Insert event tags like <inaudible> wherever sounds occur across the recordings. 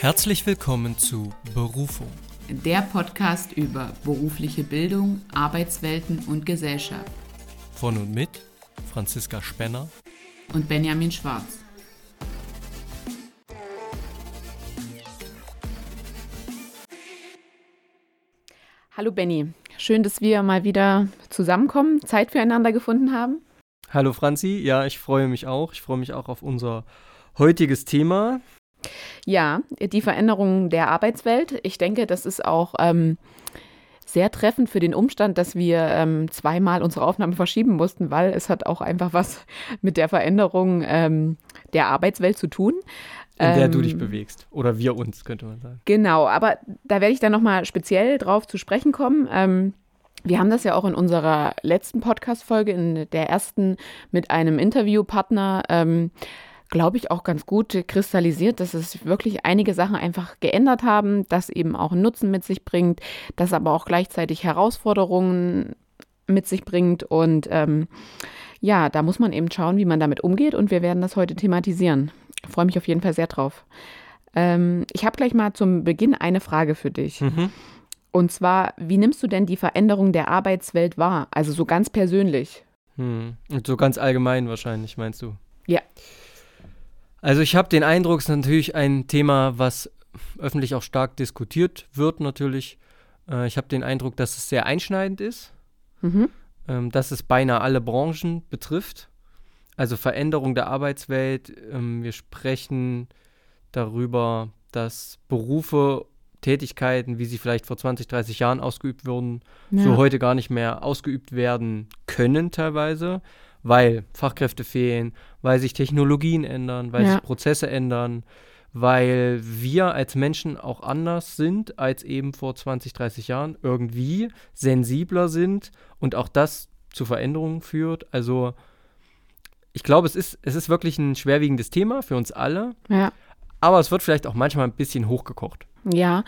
Herzlich willkommen zu Berufung. Der Podcast über berufliche Bildung, Arbeitswelten und Gesellschaft. Von und mit Franziska Spenner und Benjamin Schwarz. Hallo Benny, schön, dass wir mal wieder zusammenkommen, Zeit füreinander gefunden haben. Hallo Franzi, ja, ich freue mich auch. Ich freue mich auch auf unser heutiges Thema. Ja, die Veränderung der Arbeitswelt. Ich denke, das ist auch ähm, sehr treffend für den Umstand, dass wir ähm, zweimal unsere Aufnahme verschieben mussten, weil es hat auch einfach was <laughs> mit der Veränderung ähm, der Arbeitswelt zu tun. In der du dich ähm, bewegst. Oder wir uns, könnte man sagen. Genau, aber da werde ich dann nochmal speziell drauf zu sprechen kommen. Ähm, wir haben das ja auch in unserer letzten Podcast-Folge, in der ersten mit einem Interviewpartner, ähm, glaube ich, auch ganz gut kristallisiert, dass es wirklich einige Sachen einfach geändert haben, das eben auch einen Nutzen mit sich bringt, das aber auch gleichzeitig Herausforderungen mit sich bringt. Und ähm, ja, da muss man eben schauen, wie man damit umgeht. Und wir werden das heute thematisieren. Ich freue mich auf jeden Fall sehr drauf. Ähm, ich habe gleich mal zum Beginn eine Frage für dich. Mhm. Und zwar, wie nimmst du denn die Veränderung der Arbeitswelt wahr? Also so ganz persönlich. Hm. Und so ganz allgemein wahrscheinlich, meinst du? Ja. Also ich habe den Eindruck, es ist natürlich ein Thema, was öffentlich auch stark diskutiert wird natürlich. Äh, ich habe den Eindruck, dass es sehr einschneidend ist, mhm. ähm, dass es beinahe alle Branchen betrifft. Also Veränderung der Arbeitswelt. Ähm, wir sprechen darüber, dass Berufe, Tätigkeiten, wie sie vielleicht vor 20, 30 Jahren ausgeübt wurden, ja. so heute gar nicht mehr ausgeübt werden können teilweise weil Fachkräfte fehlen, weil sich Technologien ändern, weil ja. sich Prozesse ändern, weil wir als Menschen auch anders sind als eben vor 20, 30 Jahren, irgendwie sensibler sind und auch das zu Veränderungen führt. Also ich glaube, es ist, es ist wirklich ein schwerwiegendes Thema für uns alle. Ja. Aber es wird vielleicht auch manchmal ein bisschen hochgekocht. Ja,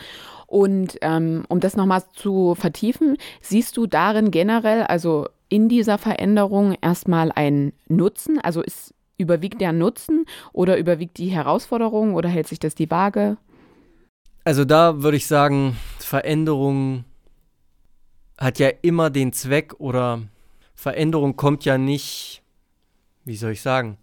und ähm, um das nochmal zu vertiefen, siehst du darin generell, also in dieser Veränderung erstmal ein Nutzen? Also ist, überwiegt der Nutzen oder überwiegt die Herausforderung oder hält sich das die Waage? Also da würde ich sagen, Veränderung hat ja immer den Zweck oder Veränderung kommt ja nicht, wie soll ich sagen,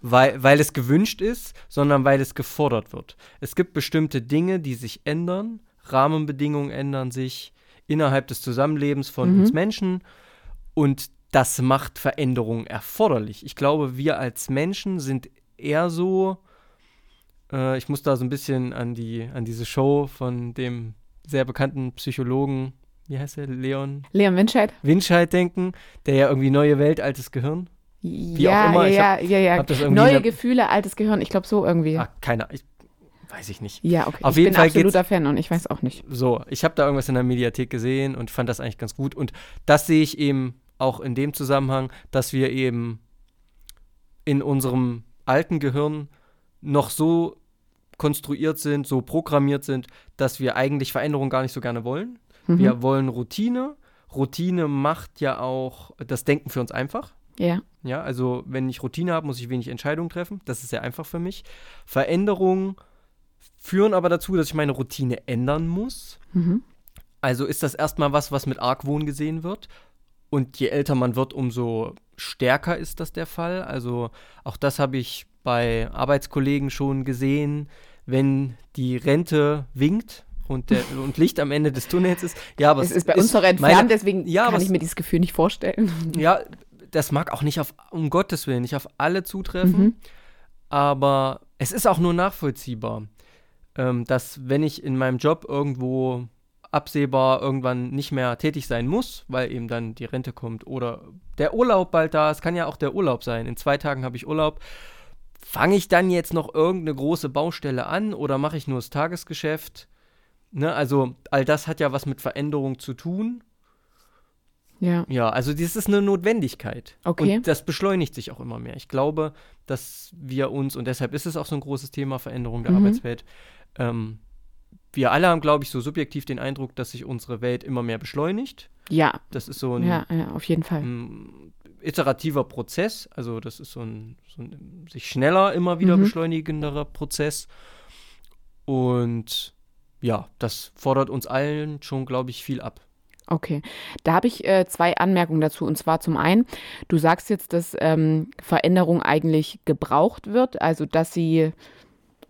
weil, weil es gewünscht ist, sondern weil es gefordert wird. Es gibt bestimmte Dinge, die sich ändern, Rahmenbedingungen ändern sich innerhalb des Zusammenlebens von mhm. uns Menschen und das macht Veränderungen erforderlich. Ich glaube, wir als Menschen sind eher so, äh, ich muss da so ein bisschen an, die, an diese Show von dem sehr bekannten Psychologen, wie heißt der, Leon? Leon Winscheid. Winscheid denken, der ja irgendwie neue Welt, altes Gehirn. Wie ja, auch immer. ja, hab, ja, ja, ja. Neue Gefühle, altes Gehirn, ich glaube so irgendwie. Ach, keine Ahnung. Weiß ich nicht. Ja, okay. Auf ich jeden bin Fall absoluter Fan und ich weiß auch nicht. So, ich habe da irgendwas in der Mediathek gesehen und fand das eigentlich ganz gut. Und das sehe ich eben auch in dem Zusammenhang, dass wir eben in unserem alten Gehirn noch so konstruiert sind, so programmiert sind, dass wir eigentlich Veränderung gar nicht so gerne wollen. Mhm. Wir wollen Routine. Routine macht ja auch das Denken für uns einfach. Ja. Ja, also wenn ich Routine habe, muss ich wenig Entscheidungen treffen. Das ist sehr einfach für mich. Veränderungen führen aber dazu, dass ich meine Routine ändern muss. Mhm. Also ist das erstmal was, was mit Argwohn gesehen wird. Und je älter man wird, umso stärker ist das der Fall. Also auch das habe ich bei Arbeitskollegen schon gesehen, wenn die Rente winkt und, der, <laughs> und Licht am Ende des Tunnels ist. Ja, aber es, es ist bei uns doch entfernt, meine, deswegen ja, kann ich mir dieses Gefühl nicht vorstellen. Ja, das mag auch nicht auf, um Gottes Willen, nicht auf alle zutreffen, mhm. aber es ist auch nur nachvollziehbar, ähm, dass wenn ich in meinem Job irgendwo absehbar irgendwann nicht mehr tätig sein muss, weil eben dann die Rente kommt oder der Urlaub bald da ist, kann ja auch der Urlaub sein. In zwei Tagen habe ich Urlaub. Fange ich dann jetzt noch irgendeine große Baustelle an oder mache ich nur das Tagesgeschäft? Ne, also all das hat ja was mit Veränderung zu tun. Ja. Ja, also das ist eine Notwendigkeit. Okay. Und das beschleunigt sich auch immer mehr. Ich glaube, dass wir uns, und deshalb ist es auch so ein großes Thema, Veränderung der mhm. Arbeitswelt, ähm, wir alle haben, glaube ich, so subjektiv den Eindruck, dass sich unsere Welt immer mehr beschleunigt. Ja. Das ist so ein, ja, ja, auf jeden Fall. ein iterativer Prozess. Also das ist so ein, so ein sich schneller immer wieder mhm. beschleunigenderer Prozess. Und ja, das fordert uns allen schon, glaube ich, viel ab. Okay, da habe ich äh, zwei Anmerkungen dazu. Und zwar zum einen, du sagst jetzt, dass ähm, Veränderung eigentlich gebraucht wird, also dass sie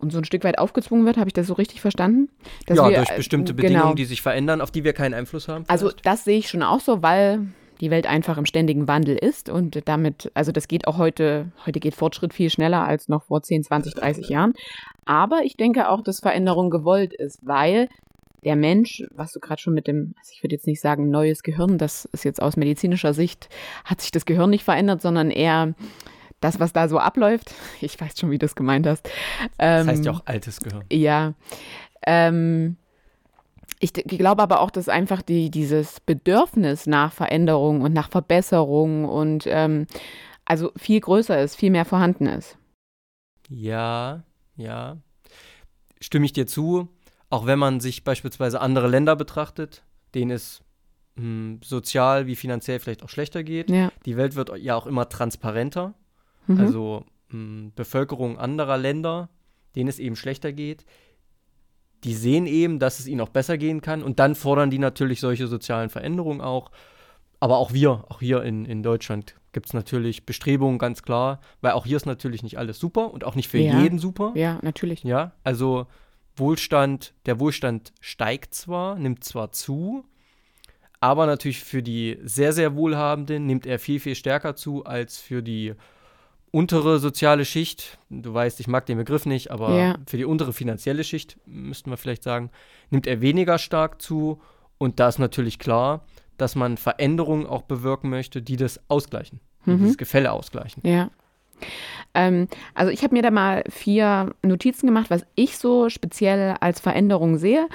und so ein Stück weit aufgezwungen wird. Habe ich das so richtig verstanden? Dass ja, wir, durch bestimmte äh, Bedingungen, genau. die sich verändern, auf die wir keinen Einfluss haben. Also vielleicht. Also das sehe ich schon auch so, weil die Welt einfach im ständigen Wandel ist und damit, also das geht auch heute, heute geht Fortschritt viel schneller als noch vor 10, 20, 30 Jahren. Aber ich denke auch, dass Veränderung gewollt ist, weil der Mensch, was du gerade schon mit dem, also ich würde jetzt nicht sagen neues Gehirn, das ist jetzt aus medizinischer Sicht, hat sich das Gehirn nicht verändert, sondern eher das, was da so abläuft. <laughs> Ich weiß schon, wie du das gemeint hast. Ähm, das heißt ja ähm, auch altes Gehirn. Ja. Ähm, ich glaube aber auch, dass einfach die, dieses Bedürfnis nach Veränderung und nach Verbesserung und ähm, also viel größer ist, viel mehr vorhanden ist. Ja, ja. Stimme ich dir zu. Auch wenn man sich beispielsweise andere Länder betrachtet, denen es mh, hm, sozial wie finanziell vielleicht auch schlechter geht. Ja. Die Welt wird ja auch immer transparenter. Mhm. Also mh, hm, Bevölkerung anderer Länder, denen es eben schlechter geht, die sehen eben, dass es ihnen auch besser gehen kann und dann fordern die natürlich solche sozialen Veränderungen auch. Aber auch wir, auch hier in, in Deutschland gibt es natürlich Bestrebungen, ganz klar, weil auch hier ist natürlich nicht alles super und auch nicht für ja. jeden super. Ja, natürlich. Ja, also Wohlstand, der Wohlstand steigt zwar, nimmt zwar zu, aber natürlich für die sehr, sehr Wohlhabenden nimmt er viel, viel stärker zu als für die untere soziale Schicht. Du weißt, ich mag den Begriff nicht, aber ja. für die untere finanzielle Schicht, müssten wir vielleicht sagen, nimmt er weniger stark zu. Und da ist natürlich klar, dass man Veränderungen auch bewirken möchte, die das ausgleichen, die mhm. dieses Gefälle ausgleichen. Ja. Ähm, also ich habe mir da mal vier Notizen gemacht, was ich so speziell als Veränderung sehe.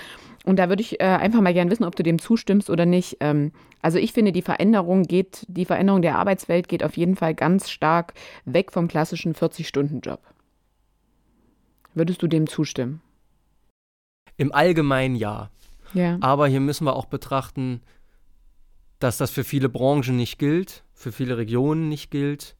Und da würde ich äh, einfach mal gerne wissen, ob du dem zustimmst oder nicht. Ähm, also ich finde, die Veränderung geht, die Veränderung der Arbeitswelt geht auf jeden Fall ganz stark weg vom klassischen 40-Stunden-Job. Würdest du dem zustimmen? Im Allgemeinen ja. ja. Aber hier müssen wir auch betrachten, dass das für viele Branchen nicht gilt, für viele Regionen nicht gilt.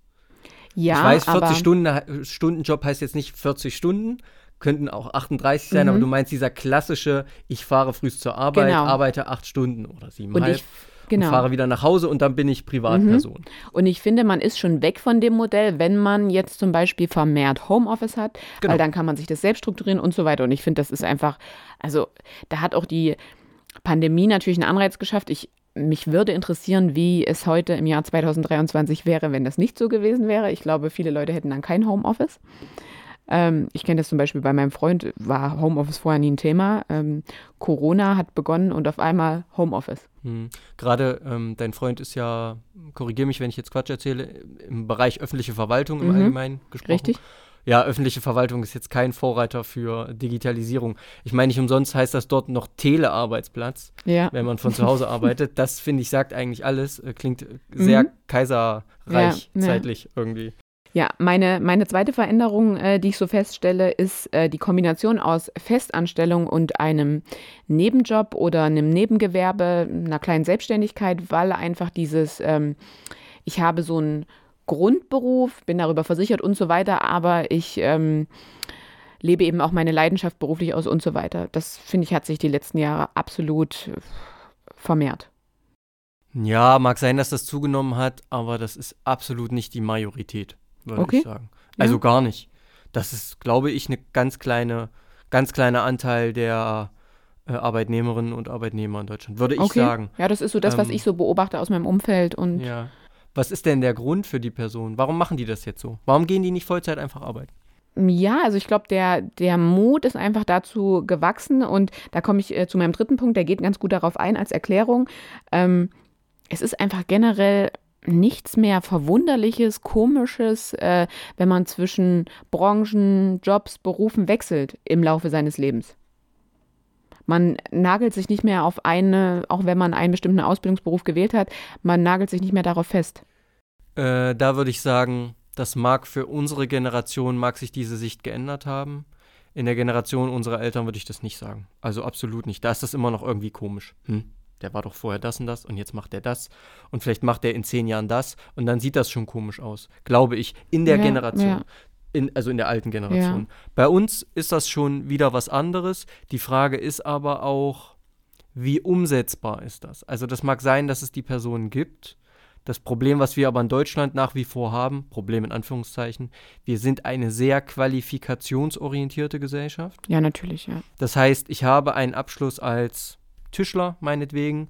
Ja, ich weiß, 40 Stunden, Stunden Job heißt jetzt nicht 40 Stunden, könnten auch 38 sein, mhm. aber du meinst dieser klassische, ich fahre früh zur Arbeit, genau. arbeite acht Stunden oder siebeneinhalb. Genau. Und fahre wieder nach Hause und dann bin ich Privatperson. Mhm. Und ich finde, man ist schon weg von dem Modell, wenn man jetzt zum Beispiel vermehrt Homeoffice hat, genau. weil dann kann man sich das selbst strukturieren und so weiter. Und ich finde, das ist einfach, also da hat auch die Pandemie natürlich einen Anreiz geschafft. Ich mich würde interessieren, wie es heute im Jahr 2023 wäre, wenn das nicht so gewesen wäre. Ich glaube, viele Leute hätten dann kein Homeoffice. Ähm, ich kenne das zum Beispiel bei meinem Freund, war Homeoffice vorher nie ein Thema. Ähm, Corona hat begonnen und auf einmal Homeoffice. Hm. Gerade ähm, dein Freund ist ja, korrigiere mich, wenn ich jetzt Quatsch erzähle, im Bereich öffentliche Verwaltung im mhm. Allgemeinen gesprochen. Richtig ja, öffentliche Verwaltung ist jetzt kein Vorreiter für Digitalisierung. Ich meine, nicht umsonst heißt das dort noch Telearbeitsplatz, ja. wenn man von zu Hause <laughs> arbeitet. Das, finde ich, sagt eigentlich alles. Äh, klingt sehr mhm. kaiserreich ja, zeitlich ja. irgendwie. Ja, meine, meine zweite Veränderung, äh, die ich so feststelle, ist äh, die Kombination aus Festanstellung und einem Nebenjob oder einem Nebengewerbe, einer kleinen Selbstständigkeit, weil einfach dieses, ähm, ich habe so ein Grundberuf, bin darüber versichert und so weiter, aber ich ähm, lebe eben auch meine Leidenschaft beruflich aus und so weiter. Das finde ich hat sich die letzten Jahre absolut vermehrt. Ja, mag sein, dass das zugenommen hat, aber das ist absolut nicht die Majorität, würde okay. ich sagen. Also ja. gar nicht. Das ist, glaube ich, eine ganz kleine, ganz kleiner Anteil der äh, Arbeitnehmerinnen und Arbeitnehmer in Deutschland, würde ich okay. sagen. Ja, das ist so das, was ähm, ich so beobachte aus meinem Umfeld und ja. Was ist denn der Grund für die Person? Warum machen die das jetzt so? Warum gehen die nicht Vollzeit einfach arbeiten? Ja, also ich glaube, der, der Mut ist einfach dazu gewachsen und da komme ich äh, zu meinem dritten Punkt, der geht ganz gut darauf ein als Erklärung. Ähm, es ist einfach generell nichts mehr Verwunderliches, Komisches, äh, wenn man zwischen Branchen, Jobs, Berufen wechselt im Laufe seines Lebens. Man nagelt sich nicht mehr auf eine, auch wenn man einen bestimmten Ausbildungsberuf gewählt hat, man nagelt sich nicht mehr darauf fest. Äh, da würde ich sagen, das mag für unsere Generation, mag sich diese Sicht geändert haben. In der Generation unserer Eltern würde ich das nicht sagen. Also absolut nicht. Da ist das immer noch irgendwie komisch. Hm? Der war doch vorher das und das und jetzt macht er das und vielleicht macht er in zehn Jahren das und dann sieht das schon komisch aus, glaube ich, in der ja, Generation. Ja. In, also in der alten Generation. Ja. Bei uns ist das schon wieder was anderes. Die Frage ist aber auch, wie umsetzbar ist das? Also das mag sein, dass es die Personen gibt. Das Problem, was wir aber in Deutschland nach wie vor haben, Problem in Anführungszeichen, wir sind eine sehr qualifikationsorientierte Gesellschaft. Ja, natürlich, ja. Das heißt, ich habe einen Abschluss als Tischler, meinetwegen,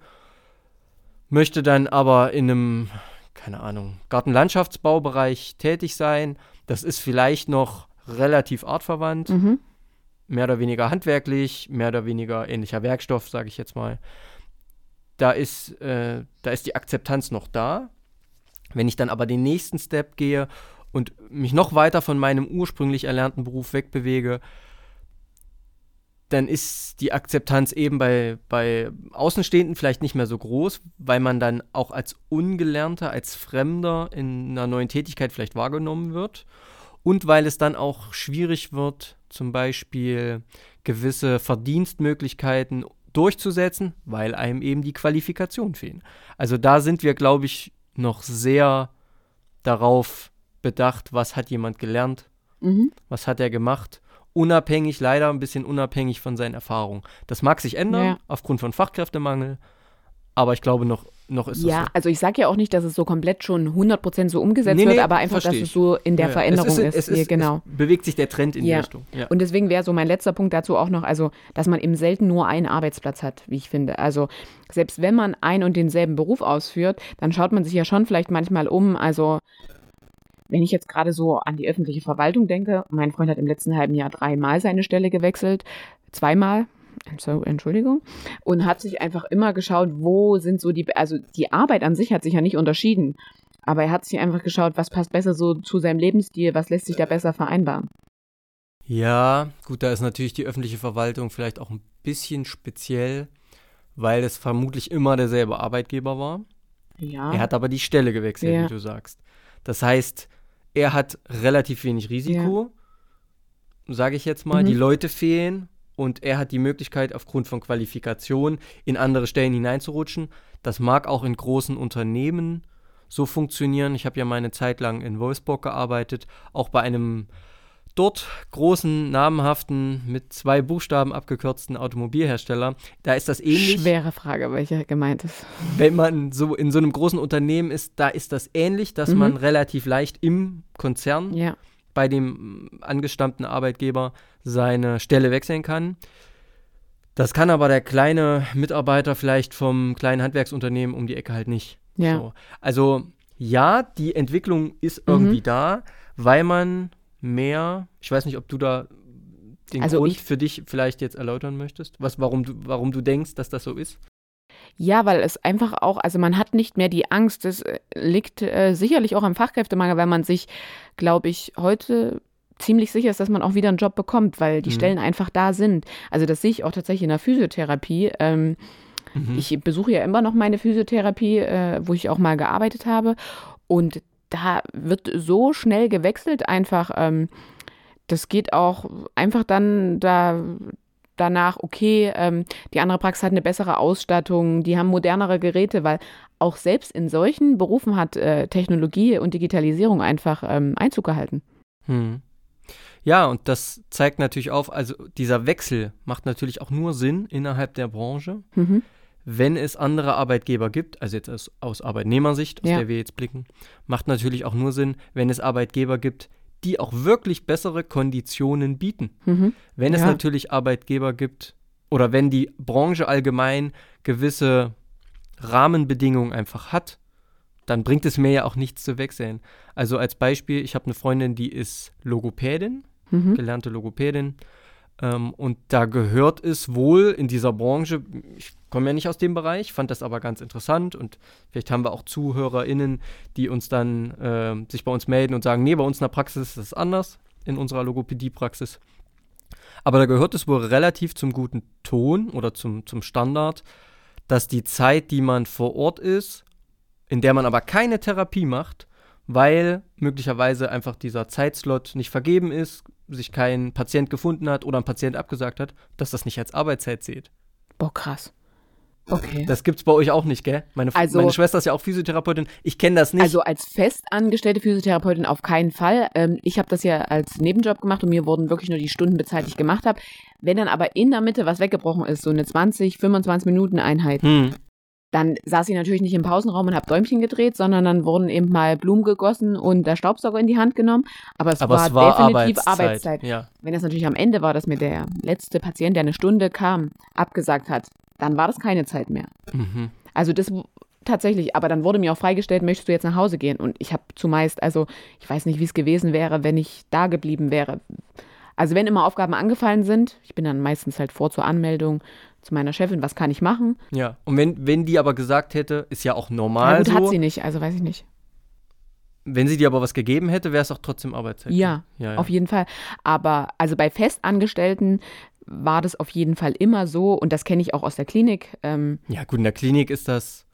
möchte dann aber in einem, keine Ahnung, Gartenlandschaftsbaubereich tätig sein. Das ist vielleicht noch relativ artverwandt. Mhm mehr oder weniger handwerklich, mehr oder weniger ähnlicher Werkstoff, sage ich jetzt mal. Da ist, äh, da ist die Akzeptanz noch da. Wenn ich dann aber den nächsten Step gehe und mich noch weiter von meinem ursprünglich erlernten Beruf wegbewege, dann ist die Akzeptanz eben bei, bei Außenstehenden vielleicht nicht mehr so groß, weil man dann auch als Ungelernter, als Fremder in einer neuen Tätigkeit vielleicht wahrgenommen wird und weil es dann auch schwierig wird, zum Beispiel gewisse Verdienstmöglichkeiten durchzusetzen, weil einem eben die Qualifikationen fehlen. Also da sind wir, glaube ich, noch sehr darauf bedacht, was hat jemand gelernt, mhm. was hat er gemacht, unabhängig, leider ein bisschen unabhängig von seinen Erfahrungen. Das mag sich ändern ja. aufgrund von Fachkräftemangel, aber ich glaube, noch, noch ist es Ja, so. also ich sage ja auch nicht, dass es so komplett schon 100% so umgesetzt nee, nee, wird, aber einfach, dass es so in der ja, Veränderung es ist. Es, ist, genau. es bewegt sich der Trend in ja. die Richtung. Ja. Und deswegen wäre so mein letzter Punkt dazu auch noch, also, dass man eben selten nur einen Arbeitsplatz hat, wie ich finde. Also, selbst wenn man einen und denselben Beruf ausführt, dann schaut man sich ja schon vielleicht manchmal um. Also, wenn ich jetzt gerade so an die öffentliche Verwaltung denke, mein Freund hat im letzten halben Jahr dreimal seine Stelle gewechselt, zweimal, Entschuldigung, und hat sich einfach immer geschaut, wo sind so die, also die Arbeit an sich hat sich ja nicht unterschieden, aber er hat sich einfach geschaut, was passt besser so zu seinem Lebensstil, was lässt sich da besser vereinbaren. Ja, gut, da ist natürlich die öffentliche Verwaltung vielleicht auch ein bisschen speziell, weil es vermutlich immer derselbe Arbeitgeber war. Ja. Er hat aber die Stelle gewechselt, ja. wie du sagst. Das heißt, er hat relativ wenig Risiko, ja. sage ich jetzt mal. Mhm. Die Leute fehlen und er hat die Möglichkeit, aufgrund von Qualifikation in andere Stellen hineinzurutschen. Das mag auch in großen Unternehmen so funktionieren. Ich habe ja meine Zeit lang in Wolfsburg gearbeitet, auch bei einem dort großen, namhaften, mit zwei Buchstaben abgekürzten Automobilhersteller. Da ist das ähnlich. Schwere Frage, welche gemeint ist. Wenn man so in so einem großen Unternehmen ist, da ist das ähnlich, dass mhm. man relativ leicht im Konzern ja bei dem angestammten Arbeitgeber seine Stelle wechseln kann. Das kann aber der kleine Mitarbeiter vielleicht vom kleinen Handwerksunternehmen um die Ecke halt nicht. Ja. So. Also ja, die Entwicklung ist irgendwie mhm. da, weil man mehr, ich weiß nicht, ob du da den also Grund für dich vielleicht jetzt erläutern möchtest, was, warum, du, warum du denkst, dass das so ist. Ja, weil es einfach auch, also man hat nicht mehr die Angst. Das äh, liegt äh, sicherlich auch am Fachkräftemangel, weil man sich, glaube ich, heute ziemlich sicher ist, dass man auch wieder einen Job bekommt, weil die mhm. Stellen einfach da sind. Also das sehe ich auch tatsächlich in der Physiotherapie. Ähm, mhm. Ich besuche ja immer noch meine Physiotherapie, äh, wo ich auch mal gearbeitet habe. Und da wird so schnell gewechselt einfach. Ähm, das geht auch einfach dann, da danach, okay, ähm, die andere Praxis hat eine bessere Ausstattung, die haben modernere Geräte, weil auch selbst in solchen Berufen hat äh, Technologie und Digitalisierung einfach ähm, Einzug gehalten. Hm. Ja, und das zeigt natürlich auf, also dieser Wechsel macht natürlich auch nur Sinn innerhalb der Branche, mhm. Wenn es andere Arbeitgeber gibt, also jetzt aus, aus Arbeitnehmersicht, aus ja. der wir jetzt blicken, macht natürlich auch nur Sinn, wenn es Arbeitgeber gibt, die auch wirklich bessere Konditionen bieten. Mhm. Wenn es ja. natürlich Arbeitgeber gibt oder wenn die Branche allgemein gewisse Rahmenbedingungen einfach hat, dann bringt es mir ja auch nichts zu wechseln. Also als Beispiel, ich habe eine Freundin, die ist Logopädin, mhm. gelernte Logopädin. Ähm, und da gehört es wohl in dieser Branche, ich komme ja nicht aus dem Bereich, fand das aber ganz interessant und vielleicht haben wir auch ZuhörerInnen, die uns dann äh, sich bei uns melden und sagen, nee, bei uns in der Praxis ist es anders, in unserer Logopädie-Praxis. Aber da gehört es wohl relativ zum guten Ton oder zum, zum Standard, dass die Zeit, die man vor Ort ist, in der man aber keine Therapie macht, weil möglicherweise einfach dieser Zeitslot nicht vergeben ist, sich kein Patient gefunden hat oder ein Patient abgesagt hat, dass das nicht als Arbeitszeit zählt. Boah, krass. Okay. Das gibt's bei euch auch nicht, gell? Meine, Also- meine Schwester ist ja auch Physiotherapeutin. Ich kenne das nicht. Also als festangestellte Physiotherapeutin auf keinen Fall. Ähm, ich habe das ja als Nebenjob gemacht und mir wurden wirklich nur die Stunden bezahlt, die ich gemacht habe. Wenn dann aber in der Mitte was weggebrochen ist, so eine 20, 25 Minuten Einheit, hm. Dann saß ich natürlich nicht im Pausenraum und habe Däumchen gedreht, sondern dann wurden eben mal Blumen gegossen und der Staubsauger in die Hand genommen. Aber es Aber war, es war definitiv Arbeitszeit. Arbeitszeit. Ja. Wenn das natürlich am Ende war, dass mir der letzte Patient, der eine Stunde kam, abgesagt hat, dann war das keine Zeit mehr. Mhm. Also das tatsächlich, aber dann wurde mir auch freigestellt, möchtest du jetzt nach Hause gehen? Und ich habe zumeist, also ich weiß nicht, wie es gewesen wäre, wenn ich da geblieben wäre. Also wenn immer Aufgaben angefallen sind, ich bin dann meistens halt vor zur Anmeldung zu meiner Chefin, was kann ich machen? Ja. Und wenn, wenn die aber gesagt hätte, ist ja auch normal Na gut, so. hat sie nicht, also weiß ich nicht. Wenn sie dir aber was gegeben hätte, wäre es auch trotzdem Arbeitszeit. Ja, ja, ja. Auf jeden Fall. Aber also bei Festangestellten war das auf jeden Fall immer so und das kenne ich auch aus der Klinik. Ähm, ja, gut, in der Klinik ist das.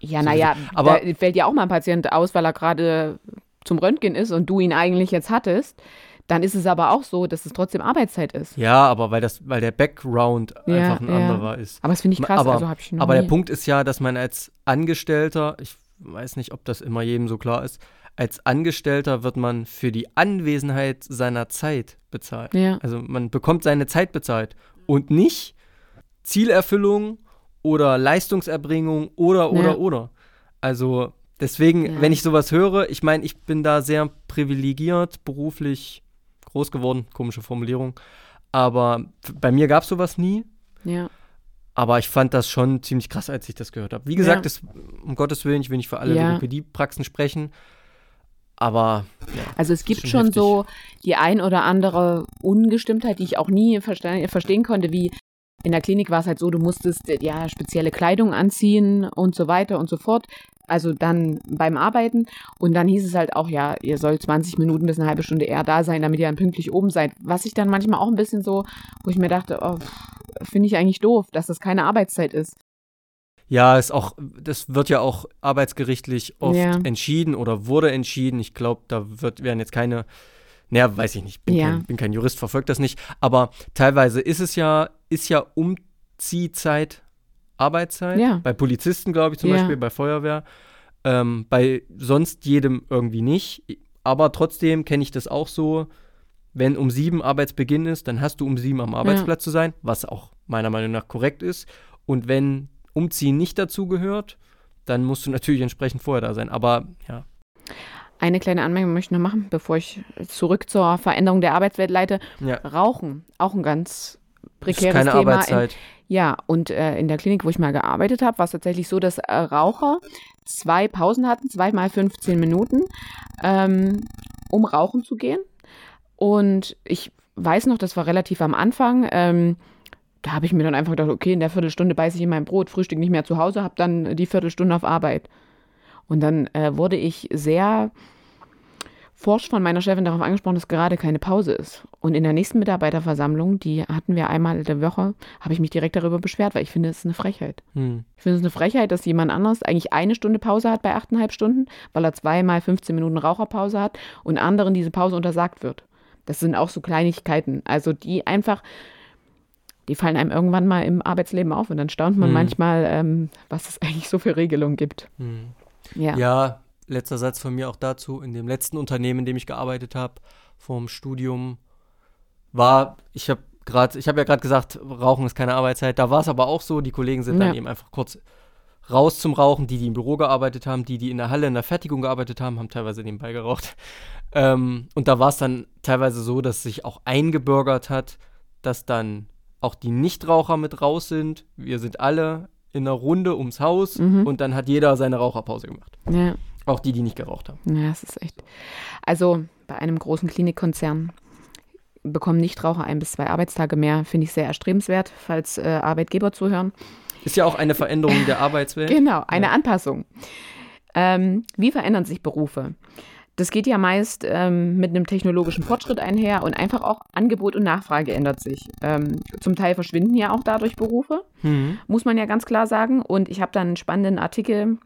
ja, naja, Aber- da fällt ja auch mal ein Patient aus, weil er gerade zum Röntgen ist und du ihn eigentlich jetzt hattest. Dann ist es aber auch so, dass es trotzdem Arbeitszeit ist. Ja, aber weil das, weil der Background Ja, einfach ein ja. anderer ist. Aber das finde ich krass, aber also habe ich noch aber der. Punkt ist ja, dass man als Angestellter, ich weiß nicht, ob das immer jedem so klar ist, als Angestellter wird man für die Anwesenheit seiner Zeit bezahlt. Ja. Also man bekommt seine Zeit bezahlt und nicht Zielerfüllung oder Leistungserbringung oder oder Ja. oder. Also deswegen, Ja. wenn ich sowas höre, ich meine, ich bin da sehr privilegiert, beruflich groß geworden, komische Formulierung, aber bei mir gab es sowas nie. Ja. Aber ich fand das schon ziemlich krass, als ich das gehört habe. Wie gesagt, Ja. das, um Gottes Willen, ich will nicht für alle Ja. Logopädie-Praxen sprechen. Aber ja, Also es gibt schon schon so die ein oder andere Ungestimmtheit, die ich auch nie verste verstehen konnte, wie in der Klinik war es halt so, du musstest äh, ja spezielle Kleidung anziehen und so weiter und so fort. Also dann beim Arbeiten. Und dann hieß es halt auch, ja, ihr sollt 20 Minuten bis eine halbe Stunde eher da sein, damit ihr dann pünktlich oben seid. Was ich dann manchmal auch ein bisschen so, wo ich mir dachte, oh, finde ich eigentlich doof, dass das keine Arbeitszeit ist. ja, ist auch, das wird ja auch arbeitsgerichtlich oft Ja. entschieden oder wurde entschieden. Ich glaube, da wird, werden jetzt keine, naja, weiß ich nicht, bin, Ja. kein, bin kein Jurist, verfolgt das nicht. Aber teilweise ist es ja, ist ja Umziehzeit Arbeitszeit. Ja. Bei Polizisten, glaube ich, zum Ja. Beispiel, bei Feuerwehr. Ähm, bei sonst jedem irgendwie nicht. Aber trotzdem kenne ich das auch so. Wenn um sieben Arbeitsbeginn ist, dann hast du um sieben am Arbeitsplatz zu sein, was auch meiner Meinung nach korrekt ist. Und wenn Umziehen nicht dazu gehört, dann musst du natürlich entsprechend vorher da sein. Aber ja, Eine kleine Anmerkung möchte ich noch machen, bevor ich zurück zur Veränderung der Arbeitswelt leite. ja Rauchen, auch ein ganz ist prekäres keine Thema. In, Arbeitszeit. Ja, und äh, in der Klinik, wo ich mal gearbeitet habe, war es tatsächlich so, dass äh, Raucher zwei Pausen hatten, zweimal 15 Minuten, ähm, um rauchen zu gehen. Und ich weiß noch, das war relativ am Anfang. Ähm, da habe ich mir dann einfach gedacht, okay, in der Viertelstunde beiße ich in mein Brot, Frühstück nicht mehr zu Hause, habe dann die Viertelstunde auf Arbeit. Und dann äh, wurde ich sehr forsch von meiner Chefin darauf angesprochen, dass gerade keine Pause ist. Und in der nächsten Mitarbeiterversammlung, die hatten wir einmal in der Woche, habe ich mich direkt darüber beschwert, weil ich finde, es ist eine Frechheit. Hm. Ich finde es eine Frechheit, dass jemand anders eigentlich eine Stunde Pause hat bei achteinhalb Stunden, weil er zweimal 15 Minuten Raucherpause hat und anderen diese Pause untersagt wird. Das sind auch so Kleinigkeiten. Also die einfach, die fallen einem irgendwann mal im Arbeitsleben auf und dann staunt man Hm. manchmal, ähm, was es <laughs> eigentlich so für Regelungen gibt. Hm. Ja. Ja, letzter Satz von mir auch dazu. In dem letzten Unternehmen, in dem ich gearbeitet habe, vorm Studium, war, ich habe gerade, ich habe ja gerade gesagt, Rauchen ist keine Arbeitszeit. Da war es aber auch so, die Kollegen sind dann Ja. eben einfach kurz raus zum Rauchen. Die, die im Büro gearbeitet haben, die, die in der Halle in der Fertigung gearbeitet haben, haben teilweise nebenbei geraucht. <laughs> Ähm, und da war es dann teilweise so, dass sich auch eingebürgert hat, dass dann auch die Nichtraucher mit raus sind. Wir sind alle in einer Runde ums Haus Mhm. und dann hat jeder seine Raucherpause gemacht. ja. Auch die, die nicht geraucht haben. Ja, es ist echt. Also bei einem großen Klinikkonzern bekommen Nichtraucher ein bis zwei Arbeitstage mehr, finde ich sehr erstrebenswert, falls äh, Arbeitgeber zuhören. Ist ja auch eine Veränderung der Arbeitswelt. <laughs> Genau, eine Ja. Anpassung. Ähm, wie verändern sich Berufe? Das geht ja meist ähm, mit einem technologischen Fortschritt einher und einfach auch Angebot und Nachfrage ändert sich. Ähm, zum Teil verschwinden ja auch dadurch Berufe Mhm. muss man ja ganz klar sagen. Und ich habe dann einen spannenden Artikel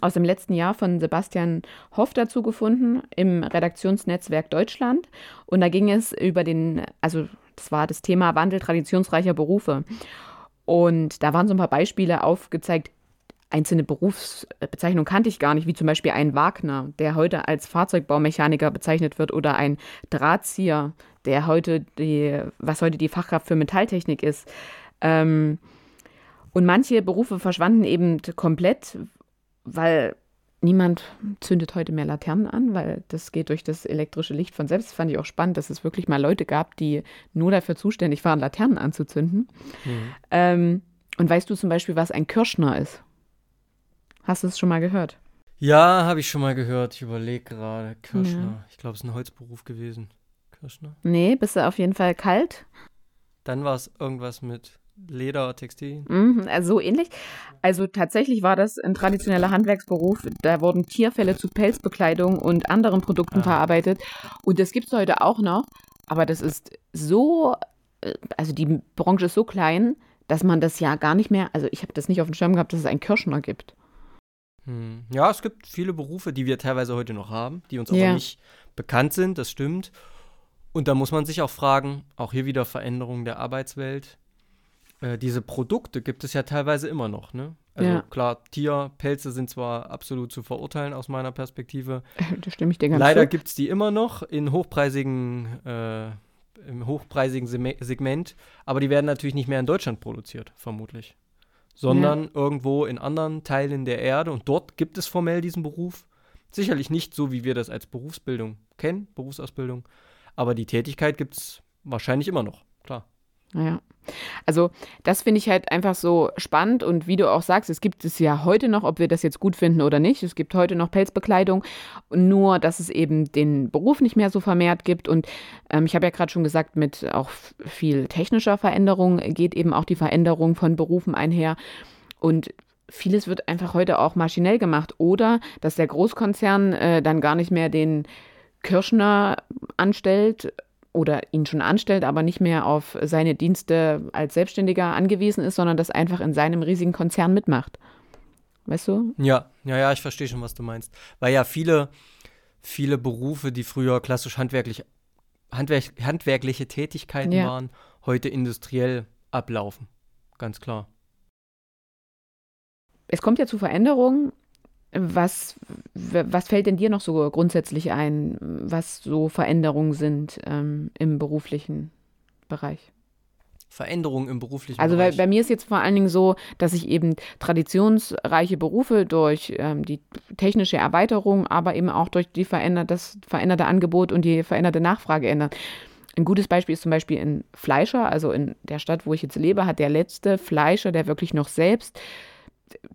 aus dem letzten Jahr von Sebastian Hoff dazu gefunden im Redaktionsnetzwerk Deutschland. Und da ging es über den, also das war das Thema Wandel traditionsreicher Berufe. Und da waren so ein paar Beispiele aufgezeigt. Einzelne Berufsbezeichnungen kannte ich gar nicht, wie zum Beispiel ein Wagner, der heute als Fahrzeugbaumechaniker bezeichnet wird, oder ein Drahtzieher, der heute die, was heute die Fachkraft für Metalltechnik ist. Ähm, und manche Berufe verschwanden eben komplett, weil niemand zündet heute mehr Laternen an, weil das geht durch das elektrische Licht von selbst. Das fand ich auch spannend, dass es wirklich mal Leute gab, die nur dafür zuständig waren, Laternen anzuzünden. Mhm. Ähm, und weißt du zum Beispiel, was ein Kirschner ist? Hast du es schon mal gehört? Ja, habe ich schon mal gehört. Ich überlege gerade. Kirschner. Ja. Ich glaube, es ist ein Holzberuf gewesen. Kirschner? Nee, bist du auf jeden Fall kalt. Dann war es irgendwas mit Leder, Textil. Mhm, also so ähnlich. Also tatsächlich war das ein traditioneller Handwerksberuf. Da wurden Tierfälle zu Pelzbekleidung und anderen Produkten ah. verarbeitet. Und das gibt es heute auch noch. Aber das ist so, äh, also die Branche ist so klein, dass man das ja gar nicht mehr, also ich habe das nicht auf dem Schirm gehabt, dass es einen Kirschner gibt. Hm. Ja, es gibt viele Berufe, die wir teilweise heute noch haben, die uns ja. aber nicht bekannt sind, das stimmt. Und da muss man sich auch fragen, auch hier wieder Veränderung der Arbeitswelt äh, diese Produkte gibt es ja teilweise immer noch, ne? Also ja. klar, Tierpelze sind zwar absolut zu verurteilen aus meiner Perspektive. <laughs> Da stimme ich dir ganz Leider gibt es die immer noch in hochpreisigen, äh, im hochpreisigen Segment, aber die werden natürlich nicht mehr in Deutschland produziert, vermutlich. Sondern ja. irgendwo in anderen Teilen der Erde und dort gibt es formell diesen Beruf. Sicherlich nicht so, wie wir das als Berufsbildung kennen, Berufsausbildung, aber die Tätigkeit gibt es wahrscheinlich immer noch, klar. Ja. Also das finde ich halt einfach so spannend und wie du auch sagst, es gibt es ja heute noch, ob wir das jetzt gut finden oder nicht. Es gibt heute noch Pelzbekleidung, nur dass es eben den Beruf nicht mehr so vermehrt gibt. Und ähm, ich habe ja gerade schon gesagt, mit auch viel technischer Veränderung geht eben auch die Veränderung von Berufen einher. Und vieles wird einfach heute auch maschinell gemacht oder dass der Großkonzern äh, dann gar nicht mehr den Kirschner anstellt oder ihn schon anstellt, aber nicht mehr auf seine Dienste als Selbstständiger angewiesen ist, sondern das einfach in seinem riesigen Konzern mitmacht. Weißt du? Ja, ja, ja, ich verstehe schon, was du meinst. Weil ja viele, viele Berufe, die früher klassisch handwerklich, handwerk, handwerkliche Tätigkeiten ja. waren, heute industriell ablaufen. Ganz klar. Es kommt ja zu Veränderungen was, was fällt denn dir noch so grundsätzlich ein, was so Veränderungen sind ähm, im beruflichen Bereich? Veränderungen im beruflichen also Bereich? Also bei, bei, mir ist jetzt vor allen Dingen so, dass sich eben traditionsreiche Berufe durch ähm, die technische Erweiterung, aber eben auch durch die verändert, das veränderte Angebot und die veränderte Nachfrage ändern. Ein gutes Beispiel ist zum Beispiel in Fleischer, also in der Stadt, wo ich jetzt lebe, hat der letzte Fleischer, der wirklich noch selbst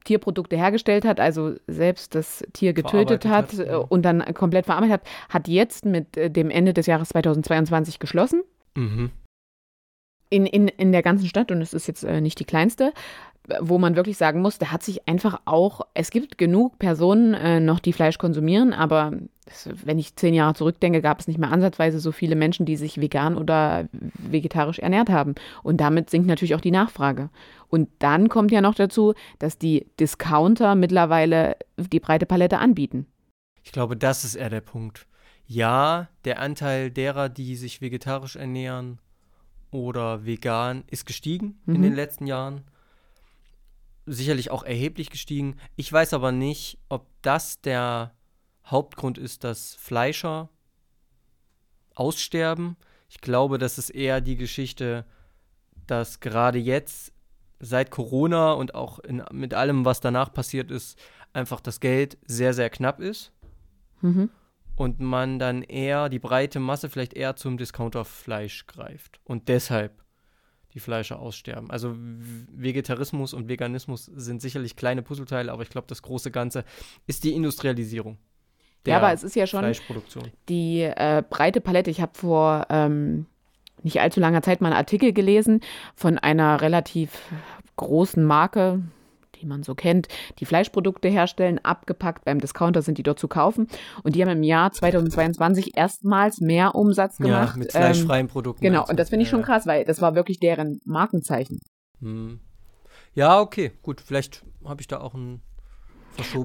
Tierprodukte hergestellt hat, also selbst das Tier getötet hat, hat ja. und dann komplett verarbeitet hat, hat jetzt mit äh, dem Ende des Jahres 2022 geschlossen. Mhm. In, in, in der ganzen Stadt, und es ist jetzt äh, nicht die kleinste, wo man wirklich sagen muss, da hat sich einfach auch, es gibt genug Personen äh, noch, die Fleisch konsumieren, aber das, wenn ich zehn Jahre zurückdenke, gab es nicht mehr ansatzweise so viele Menschen, die sich vegan oder vegetarisch ernährt haben. Und damit sinkt natürlich auch die Nachfrage. Und dann kommt ja noch dazu, dass die Discounter mittlerweile die breite Palette anbieten. Ich glaube, das ist eher der Punkt. Ja, der Anteil derer, die sich vegetarisch ernähren oder vegan, ist gestiegen mhm. in den letzten Jahren. Sicherlich auch erheblich gestiegen. Ich weiß aber nicht, ob das der Hauptgrund ist, dass Fleischer aussterben. Ich glaube, das ist eher die Geschichte, dass gerade jetzt seit Corona und auch in, mit allem, was danach passiert ist, einfach das Geld sehr, sehr knapp ist. Mhm. Und man dann eher, die breite Masse vielleicht eher zum Discounterfleisch greift. Und deshalb die Fleischer aussterben. Also Vegetarismus und Veganismus sind sicherlich kleine Puzzleteile, aber ich glaube, das große Ganze ist die Industrialisierung. ja, aber es ist ja schon die äh, breite Palette. Ich habe vor ähm, nicht allzu langer Zeit mal einen Artikel gelesen von einer relativ großen Marke, die man so kennt, die Fleischprodukte herstellen, abgepackt beim Discounter sind die dort zu kaufen. Und die haben im Jahr 2022 erstmals mehr Umsatz gemacht. Ja, mit fleischfreien ähm, Produkten. Genau, und das finde ich schon krass, weil das war wirklich deren Markenzeichen. Hm. Ja, okay, gut, vielleicht habe ich da auch ein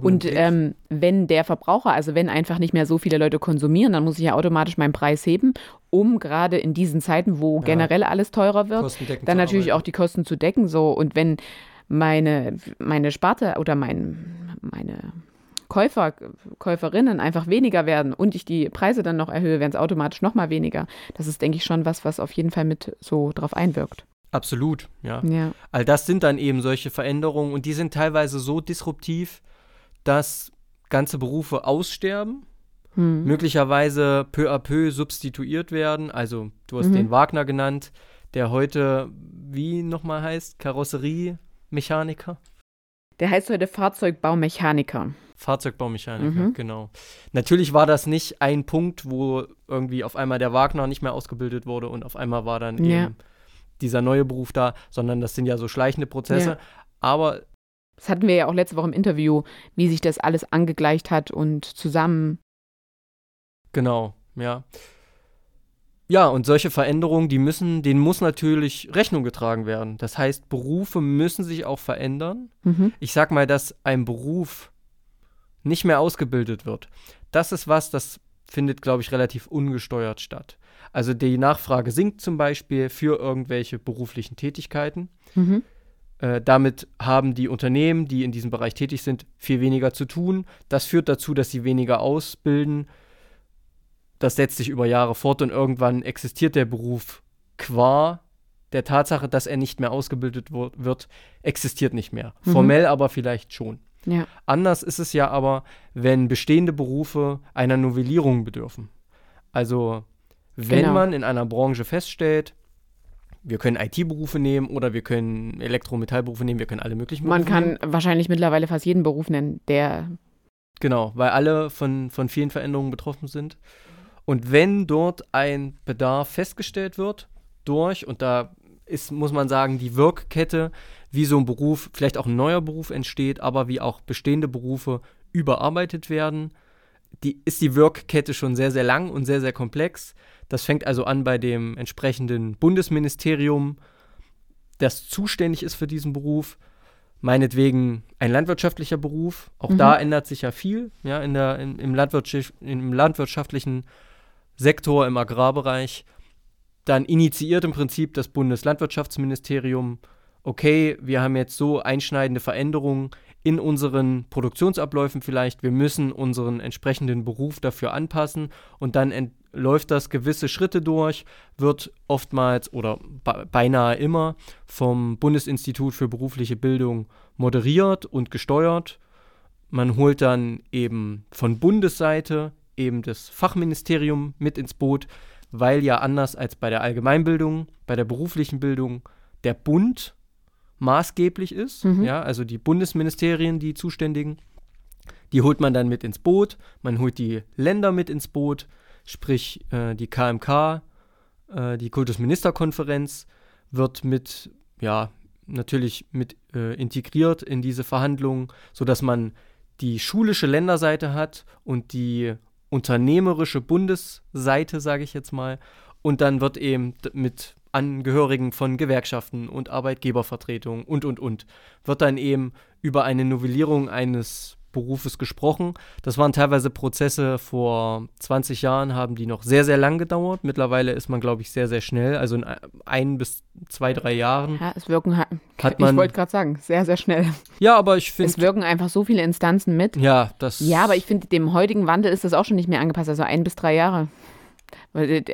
Und ähm, wenn der Verbraucher, also wenn einfach nicht mehr so viele Leute konsumieren, dann muss ich ja automatisch meinen Preis heben, um gerade in diesen Zeiten, wo ja. generell alles teurer wird, dann natürlich arbeiten. auch die Kosten zu decken. So und wenn meine meine Sparte oder mein meine Käufer, Käuferinnen einfach weniger werden und ich die Preise dann noch erhöhe, werden es automatisch noch mal weniger. Das ist, denke ich, schon was, was auf jeden Fall mit so drauf einwirkt. Absolut, ja. ja. All das sind dann eben solche Veränderungen und die sind teilweise so disruptiv, dass ganze Berufe aussterben, hm. möglicherweise peu à peu substituiert werden. Also du hast mhm. den Wagner genannt, der heute, wie nochmal heißt, Karosseriemechaniker? Der heißt heute Fahrzeugbaumechaniker. Fahrzeugbaumechaniker, mhm. genau. Natürlich war das nicht ein Punkt, wo irgendwie auf einmal der Wagner nicht mehr ausgebildet wurde und auf einmal war dann ja. eben dieser neue Beruf da, sondern das sind ja so schleichende Prozesse. Ja. Aber das hatten wir ja auch letzte Woche im Interview, wie sich das alles angegleicht hat und zusammen. Genau, ja. Ja, und solche Veränderungen, die müssen, denen muss natürlich Rechnung getragen werden. Das heißt, Berufe müssen sich auch verändern. Mhm. Ich sag mal, dass ein Beruf nicht mehr ausgebildet wird. Das ist was, das findet, glaube ich, relativ ungesteuert statt. Also die Nachfrage sinkt zum Beispiel für irgendwelche beruflichen Tätigkeiten. Mhm. Äh, damit haben die Unternehmen, die in diesem Bereich tätig sind, viel weniger zu tun. Das führt dazu, dass sie weniger ausbilden. Das setzt sich über Jahre fort und irgendwann existiert der Beruf qua der Tatsache, dass er nicht mehr ausgebildet wird, existiert nicht mehr. Mhm. Formell aber vielleicht schon. Ja. Anders ist es ja aber, wenn bestehende Berufe einer Novellierung bedürfen. Also wenn genau. man in einer Branche feststellt, wir können IT-Berufe nehmen oder wir können Elektrometallberufe nehmen, wir können alle möglichen Berufe Man kann nehmen. wahrscheinlich mittlerweile fast jeden Beruf nennen, der. Genau, weil alle von, von vielen Veränderungen betroffen sind. Und wenn dort ein Bedarf festgestellt wird, durch, und da ist, muss man sagen, die Wirkkette, wie so ein Beruf, vielleicht auch ein neuer Beruf entsteht, aber wie auch bestehende Berufe überarbeitet werden, die, ist die Wirkkette schon sehr, sehr lang und sehr, sehr komplex. Das fängt also an bei dem entsprechenden Bundesministerium, das zuständig ist für diesen Beruf. Meinetwegen ein landwirtschaftlicher Beruf. Auch mhm. da ändert sich ja viel, ja, in der, in, im, landwirtschaft, im landwirtschaftlichen Sektor, im Agrarbereich. Dann initiiert im Prinzip das Bundeslandwirtschaftsministerium, okay, wir haben jetzt so einschneidende Veränderungen in unseren Produktionsabläufen vielleicht, wir müssen unseren entsprechenden Beruf dafür anpassen und dann läuft das gewisse Schritte durch, wird oftmals oder beinahe immer vom Bundesinstitut für berufliche Bildung moderiert und gesteuert. Man holt dann eben von Bundesseite eben das Fachministerium mit ins Boot, weil ja anders als bei der Allgemeinbildung, bei der beruflichen Bildung der Bund maßgeblich ist, mhm. ja, also die Bundesministerien, die zuständigen, die holt man dann mit ins Boot, man holt die Länder mit ins Boot, sprich äh, die KMK, äh, die Kultusministerkonferenz wird mit, ja, natürlich mit äh, integriert in diese Verhandlungen, sodass man die schulische Länderseite hat und die unternehmerische Bundesseite, sage ich jetzt mal. Und dann wird eben mit Angehörigen von Gewerkschaften und Arbeitgebervertretungen und, und, und, wird dann eben über eine Novellierung eines Berufes gesprochen. Das waren teilweise Prozesse vor 20 Jahren, haben die noch sehr, sehr lang gedauert. Mittlerweile ist man, glaube ich, sehr, sehr schnell. Also in ein bis zwei, drei Jahren. Ja, es wirken, hat man, ich wollte gerade sagen, sehr, sehr schnell. Ja, aber ich finde. Es wirken einfach so viele Instanzen mit. Ja, das. Ja, aber ich finde, dem heutigen Wandel ist das auch schon nicht mehr angepasst. Also ein bis drei Jahre.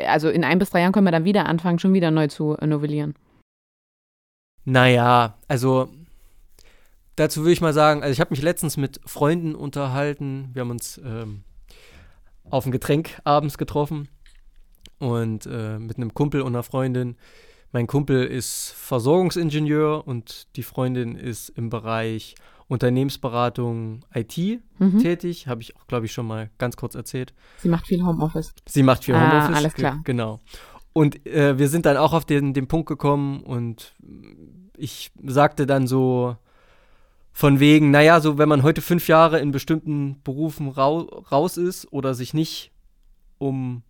Also in ein bis drei Jahren können wir dann wieder anfangen, schon wieder neu zu äh, novellieren. Naja, also dazu würde ich mal sagen, also ich habe mich letztens mit Freunden unterhalten. Wir haben uns ähm, auf ein Getränk abends getroffen und äh, mit einem Kumpel und einer Freundin. Mein Kumpel ist Versorgungsingenieur und die Freundin ist im Bereich Unternehmensberatung IT mhm. tätig. Habe ich auch, glaube ich, schon mal ganz kurz erzählt. Sie macht viel Homeoffice. Sie macht viel ah, Homeoffice. Alles klar. Genau. Und äh, wir sind dann auch auf den, den Punkt gekommen und ich sagte dann so von wegen, naja, so wenn man heute fünf Jahre in bestimmten Berufen rau raus ist oder sich nicht um,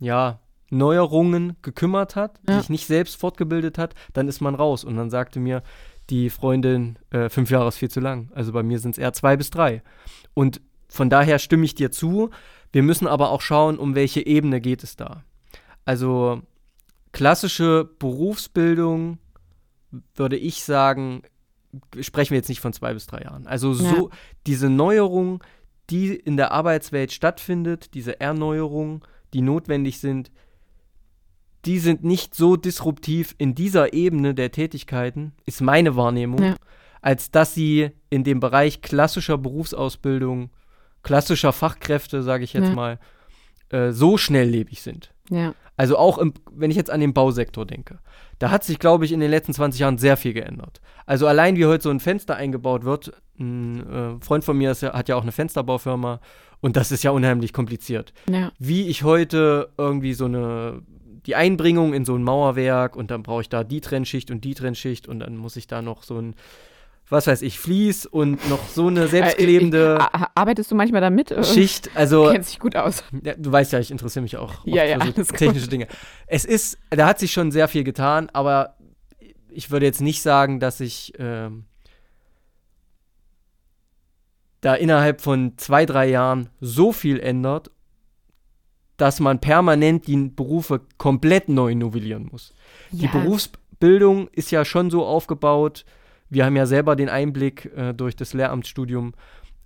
ja, Neuerungen gekümmert hat, ja. sich nicht selbst fortgebildet hat, dann ist man raus. Und dann sagte mir die Freundin, äh, fünf Jahre ist viel zu lang. Also bei mir sind es eher zwei bis drei. Und von daher stimme ich dir zu. Wir müssen aber auch schauen, um welche Ebene geht es da. Also klassische Berufsbildung würde ich sagen, sprechen wir jetzt nicht von zwei bis drei Jahren. Also so ja. diese Neuerung, die in der Arbeitswelt stattfindet, diese Erneuerung, die notwendig sind, die sind nicht so disruptiv in dieser Ebene der Tätigkeiten, ist meine Wahrnehmung, ja. als dass sie in dem Bereich klassischer Berufsausbildung, klassischer Fachkräfte, sage ich jetzt ja. mal, äh, so schnelllebig sind. Ja. Also auch, im, wenn ich jetzt an den Bausektor denke. Da hat sich, glaube ich, in den letzten 20 Jahren sehr viel geändert. Also allein wie heute so ein Fenster eingebaut wird, ein äh, Freund von mir ist, hat ja auch eine Fensterbaufirma und das ist ja unheimlich kompliziert. Ja. Wie ich heute irgendwie so eine die Einbringung in so ein Mauerwerk und dann brauche ich da die Trennschicht und die Trennschicht und dann muss ich da noch so ein, was weiß ich, Vlies und noch so eine selbstklebende. Äh, ich, arbeitest du manchmal damit? Schicht, also. <laughs> Kennt sich gut aus. Ja, du weißt ja, ich interessiere mich auch ja, ja, für so technische Dinge. Es ist, da hat sich schon sehr viel getan, aber ich würde jetzt nicht sagen, dass ich ähm, da innerhalb von zwei, drei Jahren so viel ändert dass man permanent die Berufe komplett neu novellieren muss. Die Berufsbildung ist ja schon so aufgebaut, wir haben ja selber den Einblick äh, durch das Lehramtsstudium,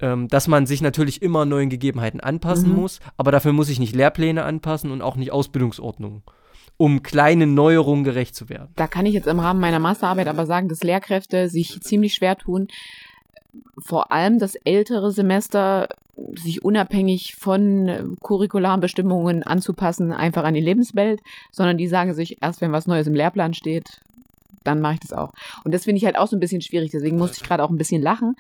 ähm, dass man sich natürlich immer neuen Gegebenheiten anpassen mhm. muss, aber dafür muss ich nicht Lehrpläne anpassen und auch nicht Ausbildungsordnungen um kleinen Neuerungen gerecht zu werden. Da kann ich jetzt im Rahmen meiner Masterarbeit aber sagen, dass Lehrkräfte sich ziemlich schwer tun, vor allem das ältere Semester sich unabhängig von curricularen Bestimmungen anzupassen, einfach an die Lebenswelt, sondern die sagen sich, erst wenn was Neues im Lehrplan steht, dann mache ich das auch. Und das finde ich halt auch so ein bisschen schwierig, deswegen musste ich gerade auch ein bisschen lachen,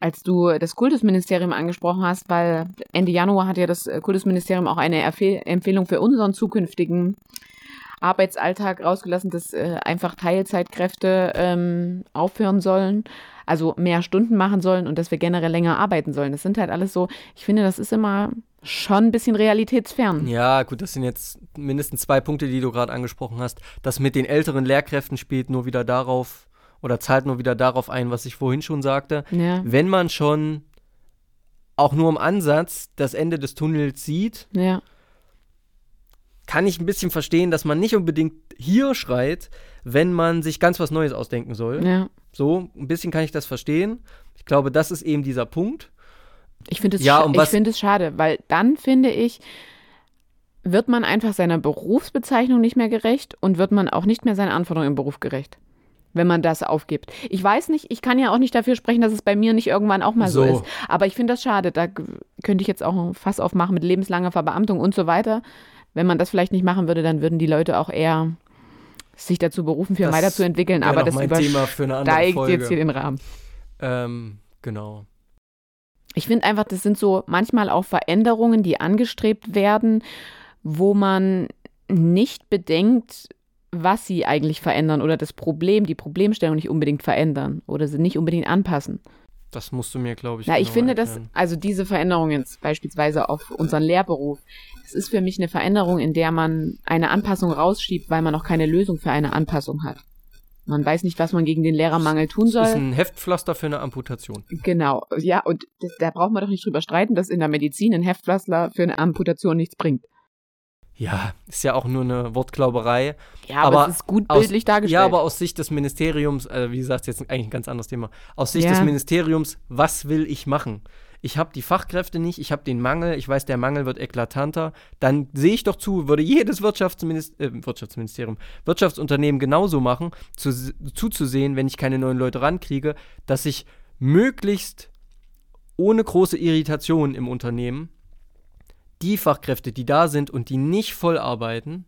als du das Kultusministerium angesprochen hast, weil Ende Januar hat ja das Kultusministerium auch eine Empfehlung für unseren zukünftigen Arbeitsalltag rausgelassen, dass äh, einfach Teilzeitkräfte ähm, aufhören sollen also mehr Stunden machen sollen und dass wir generell länger arbeiten sollen. Das sind halt alles so, ich finde, das ist immer schon ein bisschen realitätsfern. Ja, gut, das sind jetzt mindestens zwei Punkte, die du gerade angesprochen hast. Das mit den älteren Lehrkräften spielt nur wieder darauf oder zahlt nur wieder darauf ein, was ich vorhin schon sagte. Ja. Wenn man schon auch nur im Ansatz das Ende des Tunnels sieht, ja. kann ich ein bisschen verstehen, dass man nicht unbedingt hier schreit, wenn man sich ganz was Neues ausdenken soll. Ja. So, ein bisschen kann ich das verstehen. Ich glaube, das ist eben dieser Punkt. Ich finde es, ja, um find es schade, weil dann finde ich, wird man einfach seiner Berufsbezeichnung nicht mehr gerecht und wird man auch nicht mehr seinen Anforderungen im Beruf gerecht, wenn man das aufgibt. Ich weiß nicht, ich kann ja auch nicht dafür sprechen, dass es bei mir nicht irgendwann auch mal so, so ist. Aber ich finde das schade. Da könnte ich jetzt auch ein Fass aufmachen mit lebenslanger Verbeamtung und so weiter. Wenn man das vielleicht nicht machen würde, dann würden die Leute auch eher sich dazu berufen, für weiterzuentwickeln, aber das übersteigt jetzt hier den Rahmen. Ähm, genau. Ich finde einfach, das sind so manchmal auch Veränderungen, die angestrebt werden, wo man nicht bedenkt, was sie eigentlich verändern oder das Problem, die Problemstellung nicht unbedingt verändern oder sie nicht unbedingt anpassen. Das musst du mir, glaube ich. Na, ich finde, dass also diese Veränderungen jetzt beispielsweise auf unseren Lehrberuf, das ist für mich eine Veränderung, in der man eine Anpassung rausschiebt, weil man noch keine Lösung für eine Anpassung hat. Man weiß nicht, was man gegen den Lehrermangel tun soll. Das ist ein Heftpflaster für eine Amputation. Genau, ja, und das, da braucht man doch nicht drüber streiten, dass in der Medizin ein Heftpflaster für eine Amputation nichts bringt. Ja, ist ja auch nur eine Wortglauberei. Ja, aber, aber es ist gut bildlich aus, dargestellt. Ja, aber aus Sicht des Ministeriums, also wie gesagt, jetzt eigentlich ein ganz anderes Thema. Aus Sicht ja. des Ministeriums, was will ich machen? Ich habe die Fachkräfte nicht, ich habe den Mangel, ich weiß, der Mangel wird eklatanter. Dann sehe ich doch zu, würde jedes Wirtschaftsminister äh, Wirtschaftsministerium, Wirtschaftsunternehmen genauso machen, zu, zuzusehen, wenn ich keine neuen Leute rankriege, dass ich möglichst ohne große Irritation im Unternehmen die Fachkräfte, die da sind und die nicht voll arbeiten,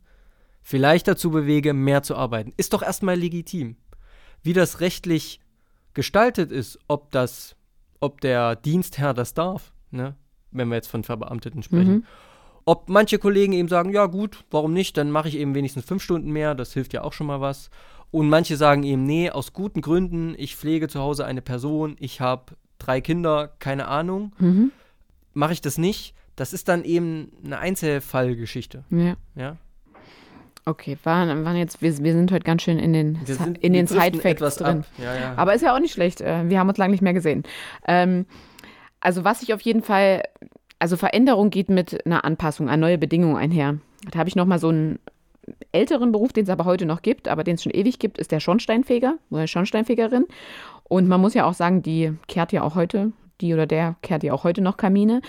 vielleicht dazu bewege, mehr zu arbeiten. Ist doch erstmal legitim. Wie das rechtlich gestaltet ist, ob das, ob der Dienstherr das darf, ne? wenn wir jetzt von Verbeamteten sprechen. Mhm. Ob manche Kollegen eben sagen, ja gut, warum nicht, dann mache ich eben wenigstens fünf Stunden mehr, das hilft ja auch schon mal was. Und manche sagen eben, nee, aus guten Gründen, ich pflege zu Hause eine Person, ich habe drei Kinder, keine Ahnung, mhm. mache ich das nicht das ist dann eben eine Einzelfallgeschichte. Ja. ja? Okay, waren, waren jetzt, wir, wir sind heute ganz schön in den, sind, in den Side-Facts drin. Ja, ja. Aber ist ja auch nicht schlecht. Äh, wir haben uns lange nicht mehr gesehen. Ähm, also, was ich auf jeden Fall, also Veränderung geht mit einer Anpassung an neue Bedingungen einher. Da habe ich nochmal so einen älteren Beruf, den es aber heute noch gibt, aber den es schon ewig gibt, ist der Schornsteinfeger oder Schornsteinfegerin. Und man muss ja auch sagen, die kehrt ja auch heute, die oder der kehrt ja auch heute noch Kamine,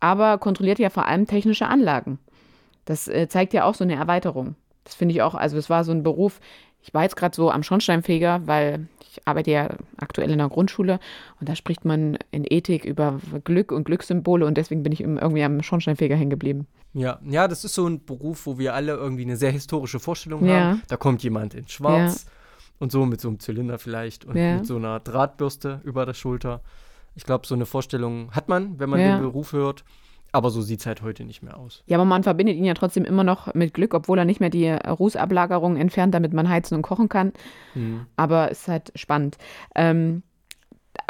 aber kontrolliert ja vor allem technische Anlagen. Das äh, zeigt ja auch so eine Erweiterung. Das finde ich auch, also es war so ein Beruf, ich war jetzt gerade so am Schornsteinfeger, weil ich arbeite ja aktuell in der Grundschule und da spricht man in Ethik über Glück und Glückssymbole und deswegen bin ich irgendwie am Schornsteinfeger hängen geblieben. Ja, ja, das ist so ein Beruf, wo wir alle irgendwie eine sehr historische Vorstellung ja. haben. Da kommt jemand in Schwarz ja. und so mit so einem Zylinder vielleicht und ja. mit so einer Drahtbürste über der Schulter. Ich glaube, so eine Vorstellung hat man, wenn man den Beruf hört. Aber so sieht es halt heute nicht mehr aus. Ja, aber man verbindet ihn ja trotzdem immer noch mit Glück, obwohl er nicht mehr die Rußablagerung entfernt, damit man heizen und kochen kann. Mhm. Aber es ist halt spannend. Ähm,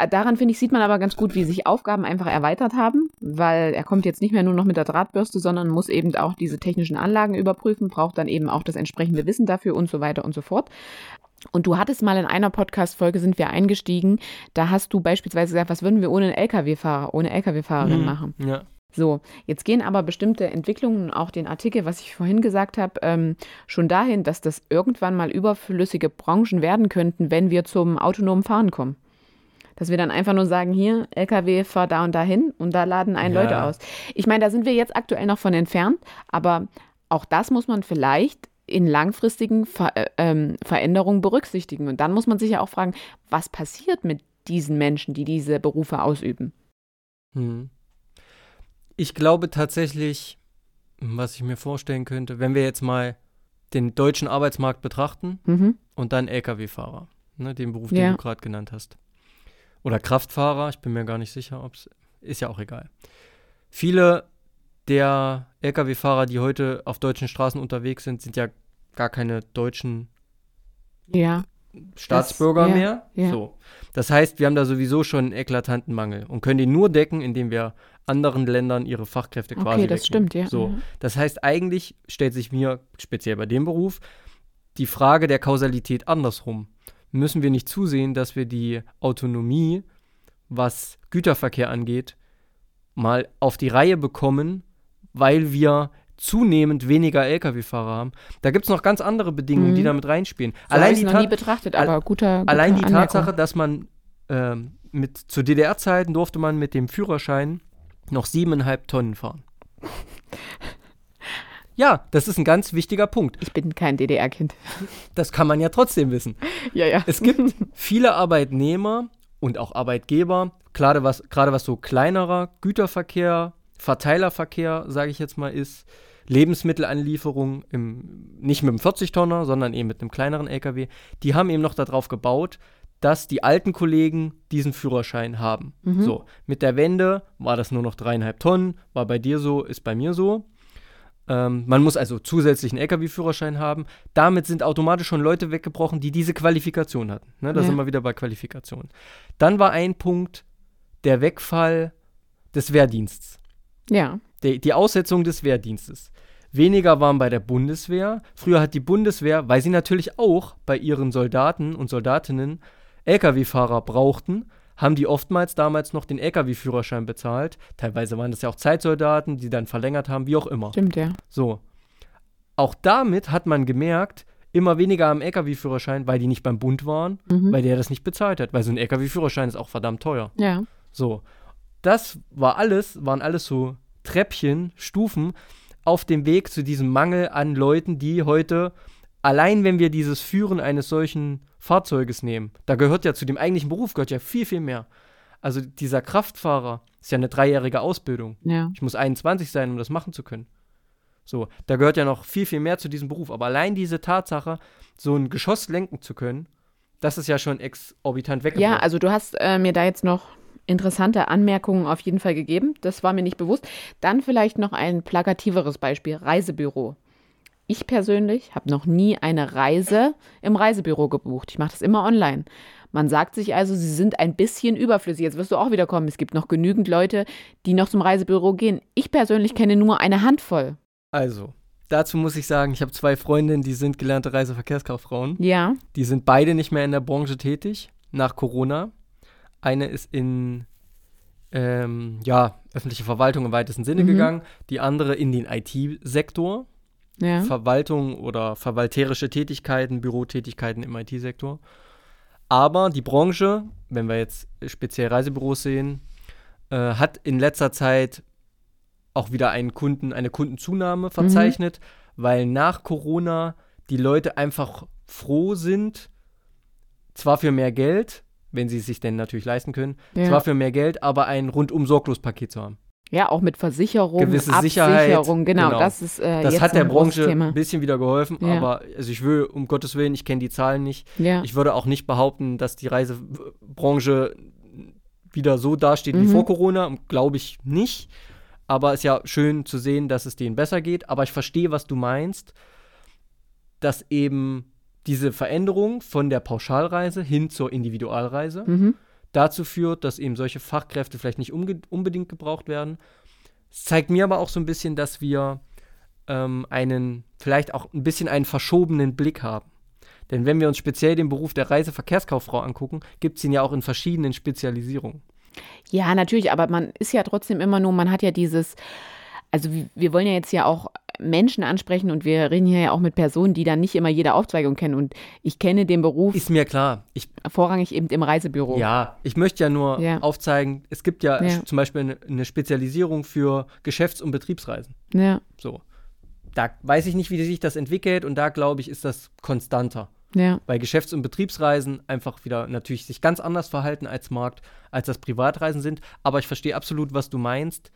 daran, finde ich, sieht man aber ganz gut, wie sich Aufgaben einfach erweitert haben, weil er kommt jetzt nicht mehr nur noch mit der Drahtbürste, sondern muss eben auch diese technischen Anlagen überprüfen, braucht dann eben auch das entsprechende Wissen dafür und so weiter und so fort. Und du hattest mal in einer Podcast-Folge sind wir eingestiegen, da hast du beispielsweise gesagt, was würden wir ohne einen LKW-Fahrer, ohne LKW-Fahrerin mhm. machen? Ja. So, jetzt gehen aber bestimmte Entwicklungen, auch den Artikel, was ich vorhin gesagt habe, ähm, schon dahin, dass das irgendwann mal überflüssige Branchen werden könnten, wenn wir zum autonomen Fahren kommen. Dass wir dann einfach nur sagen, hier, LKW, fahr da und dahin und da laden ein ja. Leute aus. Ich meine, da sind wir jetzt aktuell noch von entfernt, aber auch das muss man vielleicht in langfristigen Ver äh, ähm, Veränderungen berücksichtigen. Und dann muss man sich ja auch fragen, was passiert mit diesen Menschen, die diese Berufe ausüben? Hm. Ich glaube tatsächlich, was ich mir vorstellen könnte, wenn wir jetzt mal den deutschen Arbeitsmarkt betrachten mhm. und dann Lkw-Fahrer, ne, den Beruf, ja. den du gerade genannt hast. Oder Kraftfahrer, ich bin mir gar nicht sicher, ob es ist ja auch egal. Viele der Lkw-Fahrer, die heute auf deutschen Straßen unterwegs sind, sind ja gar keine deutschen ja. Staatsbürger das, mehr. Ja. So. Das heißt, wir haben da sowieso schon einen eklatanten Mangel und können den nur decken, indem wir anderen Ländern ihre Fachkräfte quasi Okay, das wegnehmen. stimmt, ja. So, mhm. das heißt, eigentlich stellt sich mir, speziell bei dem Beruf, die Frage der Kausalität andersrum. Müssen wir nicht zusehen, dass wir die Autonomie, was Güterverkehr angeht, mal auf die Reihe bekommen, weil wir zunehmend weniger Lkw-Fahrer haben. Da gibt es noch ganz andere Bedingungen, mhm. die damit reinspielen. So allein die noch nie betrachtet, aber guter, guter Allein die. Tatsache, dass man ähm, mit zu DDR-Zeiten durfte man mit dem Führerschein noch siebeneinhalb Tonnen fahren. Ja, das ist ein ganz wichtiger Punkt. Ich bin kein DDR-Kind. Das kann man ja trotzdem wissen. Ja, ja. Es gibt viele Arbeitnehmer und auch Arbeitgeber, gerade was, gerade was so kleinerer Güterverkehr, Verteilerverkehr, sage ich jetzt mal, ist, Lebensmittelanlieferung im, nicht mit einem 40-Tonner, sondern eben mit einem kleineren LKW, die haben eben noch darauf gebaut, dass die alten Kollegen diesen Führerschein haben. Mhm. So, mit der Wende war das nur noch dreieinhalb Tonnen, war bei dir so, ist bei mir so. Ähm, man muss also zusätzlichen LKW-Führerschein haben. Damit sind automatisch schon Leute weggebrochen, die diese Qualifikation hatten. Ne, da ja. sind wir wieder bei Qualifikation. Dann war ein Punkt der Wegfall des Wehrdienstes. Ja. Die, die Aussetzung des Wehrdienstes. Weniger waren bei der Bundeswehr. Früher hat die Bundeswehr, weil sie natürlich auch bei ihren Soldaten und Soldatinnen Lkw-Fahrer brauchten, haben die oftmals damals noch den Lkw-Führerschein bezahlt. Teilweise waren das ja auch Zeitsoldaten, die dann verlängert haben, wie auch immer. Stimmt, ja. So. Auch damit hat man gemerkt, immer weniger am Lkw-Führerschein, weil die nicht beim Bund waren, mhm. weil der das nicht bezahlt hat. Weil so ein Lkw-Führerschein ist auch verdammt teuer. Ja. So. Das war alles, waren alles so Treppchen, Stufen auf dem Weg zu diesem Mangel an Leuten, die heute, allein wenn wir dieses Führen eines solchen Fahrzeuges nehmen. Da gehört ja zu dem eigentlichen Beruf gehört ja viel, viel mehr. Also dieser Kraftfahrer ist ja eine dreijährige Ausbildung. Ja. Ich muss 21 sein, um das machen zu können. So, da gehört ja noch viel, viel mehr zu diesem Beruf. Aber allein diese Tatsache, so ein Geschoss lenken zu können, das ist ja schon exorbitant weggebracht. Ja, also du hast äh, mir da jetzt noch interessante Anmerkungen auf jeden Fall gegeben. Das war mir nicht bewusst. Dann vielleicht noch ein plakativeres Beispiel: Reisebüro. Ich persönlich habe noch nie eine Reise im Reisebüro gebucht. Ich mache das immer online. Man sagt sich also, sie sind ein bisschen überflüssig. Jetzt wirst du auch wieder kommen. Es gibt noch genügend Leute, die noch zum Reisebüro gehen. Ich persönlich kenne nur eine Handvoll. Also, dazu muss ich sagen, ich habe zwei Freundinnen, die sind gelernte Reiseverkehrskauffrauen. Ja. Die sind beide nicht mehr in der Branche tätig nach Corona. Eine ist in ähm, ja, öffentliche Verwaltung im weitesten Sinne mhm. gegangen, die andere in den IT-Sektor. Ja. Verwaltung oder verwalterische Tätigkeiten, Bürotätigkeiten im IT-Sektor. Aber die Branche, wenn wir jetzt speziell Reisebüros sehen, äh, hat in letzter Zeit auch wieder einen Kunden, eine Kundenzunahme mhm. verzeichnet, mhm. weil nach Corona die Leute einfach froh sind, zwar für mehr Geld, wenn sie es sich denn natürlich leisten können, ja. zwar für mehr Geld, aber ein rundum sorglos Paket zu haben. Ja, auch mit Versicherung, gewisse Sicherheit. Genau, genau. das ist äh, Das hat der Branche ein bisschen wieder geholfen, ja. aber also ich will um Gottes Willen, ich kenne die Zahlen nicht. Ja. Ich würde auch nicht behaupten, dass die Reisebranche wieder so dasteht mhm. wie vor Corona, glaube ich nicht. Aber es ist ja schön zu sehen, dass es denen besser geht. Aber ich verstehe, was du meinst, dass eben diese Veränderung von der Pauschalreise hin zur Individualreise mhm dazu führt, dass eben solche Fachkräfte vielleicht nicht unbedingt gebraucht werden. Es zeigt mir aber auch so ein bisschen, dass wir ähm, einen, vielleicht auch ein bisschen einen verschobenen Blick haben. Denn wenn wir uns speziell den Beruf der Reiseverkehrskauffrau angucken, gibt es ihn ja auch in verschiedenen Spezialisierungen. Ja, natürlich, aber man ist ja trotzdem immer nur, man hat ja dieses, also wir wollen ja jetzt ja auch Menschen ansprechen und wir reden hier ja auch mit Personen, die dann nicht immer jede Aufzweigung kennen. Und ich kenne den Beruf. Ist mir klar. Ich, vorrangig eben im Reisebüro. Ja, ich möchte ja nur ja. aufzeigen, es gibt ja, ja. zum Beispiel eine, Spezialisierung für Geschäfts- und Betriebsreisen. Ja. So. Da weiß ich nicht, wie sich das entwickelt und da glaube ich, ist das konstanter. Ja. Weil Geschäfts- und Betriebsreisen einfach wieder natürlich sich ganz anders verhalten als Markt, als das Privatreisen sind. Aber ich verstehe absolut, was du meinst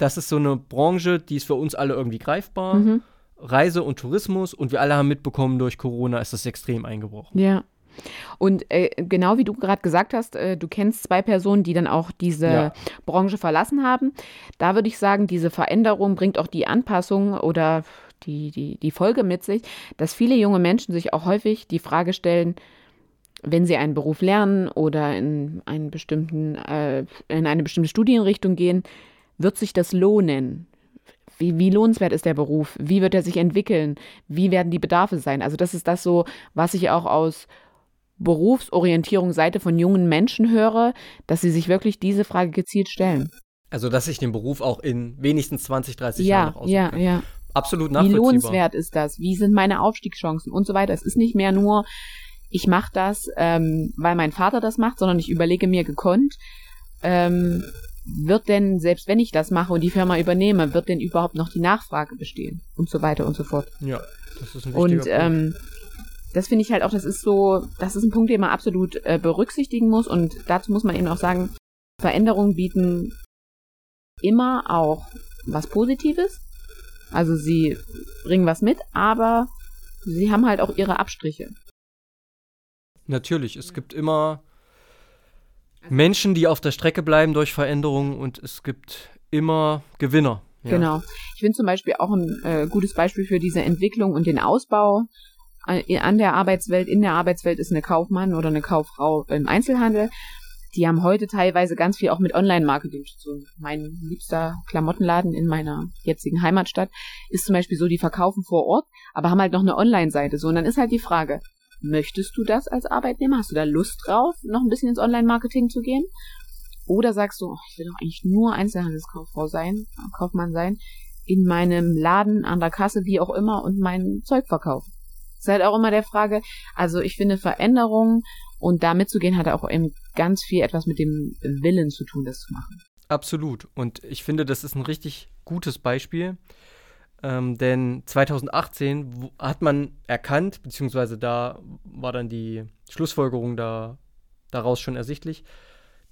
das ist so eine Branche, die ist für uns alle irgendwie greifbar. Mhm. Reise und Tourismus und wir alle haben mitbekommen, durch Corona ist das extrem eingebrochen. Ja. Und äh, genau wie du gerade gesagt hast, äh, du kennst zwei Personen, die dann auch diese ja. Branche verlassen haben. Da würde ich sagen, diese Veränderung bringt auch die Anpassung oder die, die, die Folge mit sich, dass viele junge Menschen sich auch häufig die Frage stellen, wenn sie einen Beruf lernen oder in, einen bestimmten, äh, in eine bestimmte Studienrichtung gehen, wird sich das lohnen? Wie, wie, lohnenswert ist der Beruf? Wie wird er sich entwickeln? Wie werden die Bedarfe sein? Also das ist das so, was ich auch aus Berufsorientierung Seite von jungen Menschen höre, dass sie sich wirklich diese Frage gezielt stellen. Also dass ich den Beruf auch in wenigstens 20, 30 ja, Jahren noch ausüben Ja, ja. Absolut nachvollziehbar. Wie lohnenswert ist das? Wie sind meine Aufstiegschancen und so weiter? Es ist nicht mehr nur, ich mache das, ähm, weil mein Vater das macht, sondern ich überlege mir gekonnt, ähm, wird denn, selbst wenn ich das mache und die Firma übernehme, wird denn überhaupt noch die Nachfrage bestehen? Und so weiter und so fort. Ja, das ist ein wichtiger Und ähm, das finde ich halt auch, das ist so, das ist ein Punkt, den man absolut äh, berücksichtigen muss. Und dazu muss man eben auch sagen, Veränderungen bieten immer auch was Positives. Also sie bringen was mit, aber sie haben halt auch ihre Abstriche. Natürlich, es gibt immer Menschen, die auf der Strecke bleiben durch Veränderungen und es gibt immer Gewinner. Ja. Genau. Ich finde zum Beispiel auch ein äh, gutes Beispiel für diese Entwicklung und den Ausbau äh, an der Arbeitswelt. In der Arbeitswelt ist eine Kaufmann oder eine Kauffrau im Einzelhandel. Die haben heute teilweise ganz viel auch mit Online-Marketing zu tun. Mein liebster Klamottenladen in meiner jetzigen Heimatstadt ist zum Beispiel so, die verkaufen vor Ort, aber haben halt noch eine Online-Seite. So, und dann ist halt die Frage, Möchtest du das als Arbeitnehmer? Hast du da Lust drauf, noch ein bisschen ins Online-Marketing zu gehen? Oder sagst du, oh, ich will doch eigentlich nur Einzelhandelskauffrau sein, Kaufmann sein, in meinem Laden, an der Kasse, wie auch immer, und mein Zeug verkaufen? Ist halt auch immer der Frage. Also ich finde Veränderungen und da mitzugehen hat auch eben ganz viel etwas mit dem Willen zu tun, das zu machen. Absolut. Und ich finde, das ist ein richtig gutes Beispiel. Ähm, denn 2018 hat man erkannt, beziehungsweise da war dann die Schlussfolgerung da, daraus schon ersichtlich,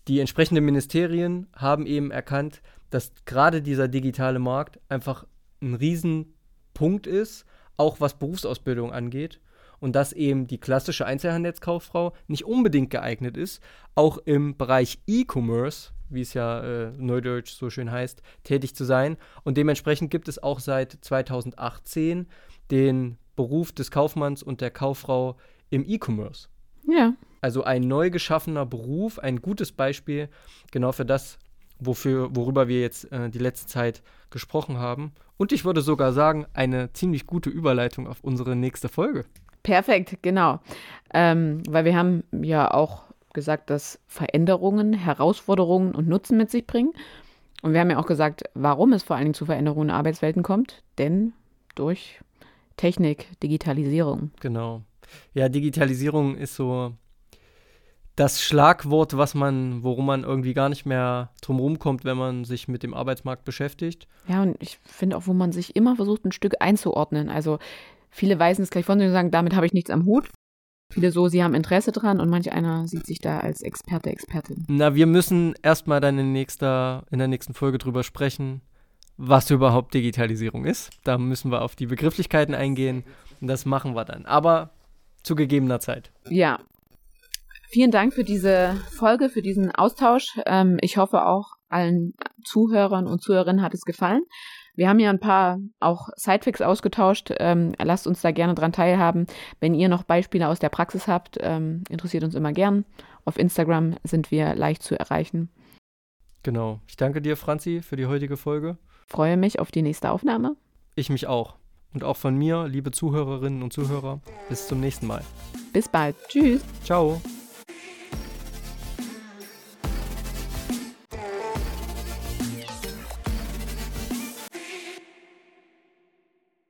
die entsprechenden Ministerien haben eben erkannt, dass gerade dieser digitale Markt einfach ein Riesenpunkt ist, auch was Berufsausbildung angeht. Und dass eben die klassische Einzelhandelskauffrau nicht unbedingt geeignet ist, auch im Bereich E-Commerce wie es ja äh, neudeutsch so schön heißt, tätig zu sein. Und dementsprechend gibt es auch seit 2018 den Beruf des Kaufmanns und der Kauffrau im E-Commerce. Ja. Also ein neu geschaffener Beruf, ein gutes Beispiel genau für das, wofür, worüber wir jetzt äh, die letzte Zeit gesprochen haben. Und ich würde sogar sagen, eine ziemlich gute Überleitung auf unsere nächste Folge. Perfekt, genau. Ähm, weil wir haben ja auch gesagt, dass Veränderungen, Herausforderungen und Nutzen mit sich bringen. Und wir haben ja auch gesagt, warum es vor allen Dingen zu Veränderungen in Arbeitswelten kommt. Denn durch Technik, Digitalisierung. Genau. Ja, Digitalisierung ist so das Schlagwort, was man, worum man irgendwie gar nicht mehr drumherum kommt, wenn man sich mit dem Arbeitsmarkt beschäftigt. Ja, und ich finde auch, wo man sich immer versucht, ein Stück einzuordnen. Also viele weisen es gleich von sich und sagen, damit habe ich nichts am Hut. Viele so, sie haben Interesse dran und manch einer sieht sich da als Experte, Expertin. Na, wir müssen erstmal dann in, nächster, in der nächsten Folge drüber sprechen, was überhaupt Digitalisierung ist. Da müssen wir auf die Begrifflichkeiten eingehen und das machen wir dann. Aber zu gegebener Zeit. Ja, Vielen Dank für diese Folge, für diesen Austausch. Ähm, ich hoffe auch allen Zuhörern und Zuhörerinnen hat es gefallen. Wir haben ja ein paar auch Sidefix ausgetauscht. Ähm, lasst uns da gerne dran teilhaben. Wenn ihr noch Beispiele aus der Praxis habt, ähm, interessiert uns immer gern. Auf Instagram sind wir leicht zu erreichen. Genau. Ich danke dir, Franzi, für die heutige Folge. Freue mich auf die nächste Aufnahme. Ich mich auch. Und auch von mir, liebe Zuhörerinnen und Zuhörer, bis zum nächsten Mal. Bis bald. Tschüss. Ciao.